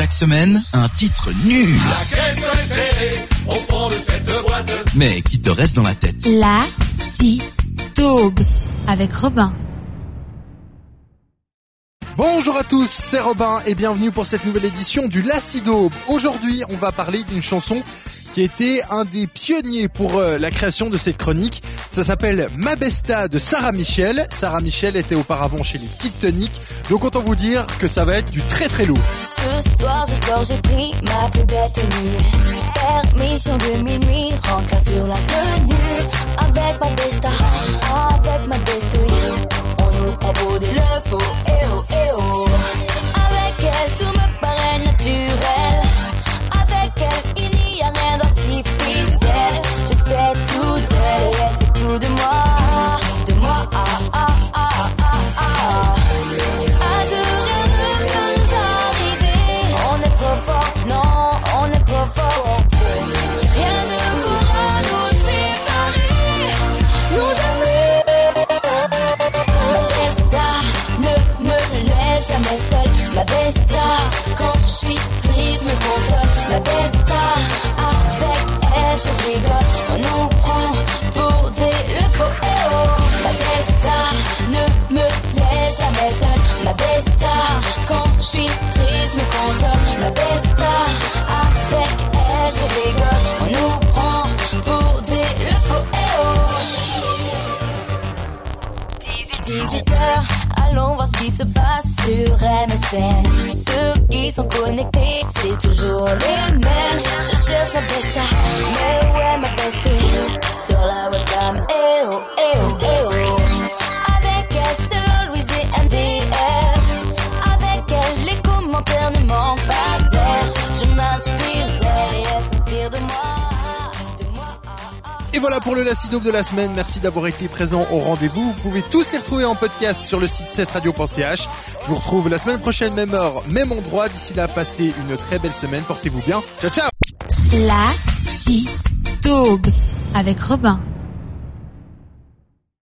Chaque semaine, un titre nul. au fond de cette boîte. Mais qui te reste dans la tête. La si taube avec Robin. Bonjour à tous, c'est Robin et bienvenue pour cette nouvelle édition du Lacido. Aujourd'hui, on va parler d'une chanson qui été un des pionniers pour euh, la création de cette chronique. Ça s'appelle Mabesta de Sarah Michel. Sarah Michel était auparavant chez les Kid Tonic. Donc autant vous dire que ça va être du très très lourd. Ce soir, je sors, j'ai pris ma plus belle tenue. Permission de minuit, rencard sur la venue. Avec ma besta, avec ma bestouille. On nous des le faux, eh Ma besta, avec elle, je rigole. On nous prend pour des le faux eh oh. Ma besta ne me laisse jamais seule. Ma besta, quand je suis triste, me console. Ma besta, avec elle, je rigole. On nous prend pour des le faux eh oh. 18 heures, allons voir ce qui se passe sur MSN. Ceux qui sont connectés, c'est toujours les mêmes. Je cherche ma besta, mais ouais ma bestie. Sur la webcam, eh oh, eh oh, eh Et voilà pour le Lacido de la semaine. Merci d'avoir été présent au rendez-vous. Vous pouvez tous les retrouver en podcast sur le site 7radio.ch. Je vous retrouve la semaine prochaine, même heure, même endroit. D'ici là, passez une très belle semaine. Portez-vous bien. Ciao, ciao La avec Robin.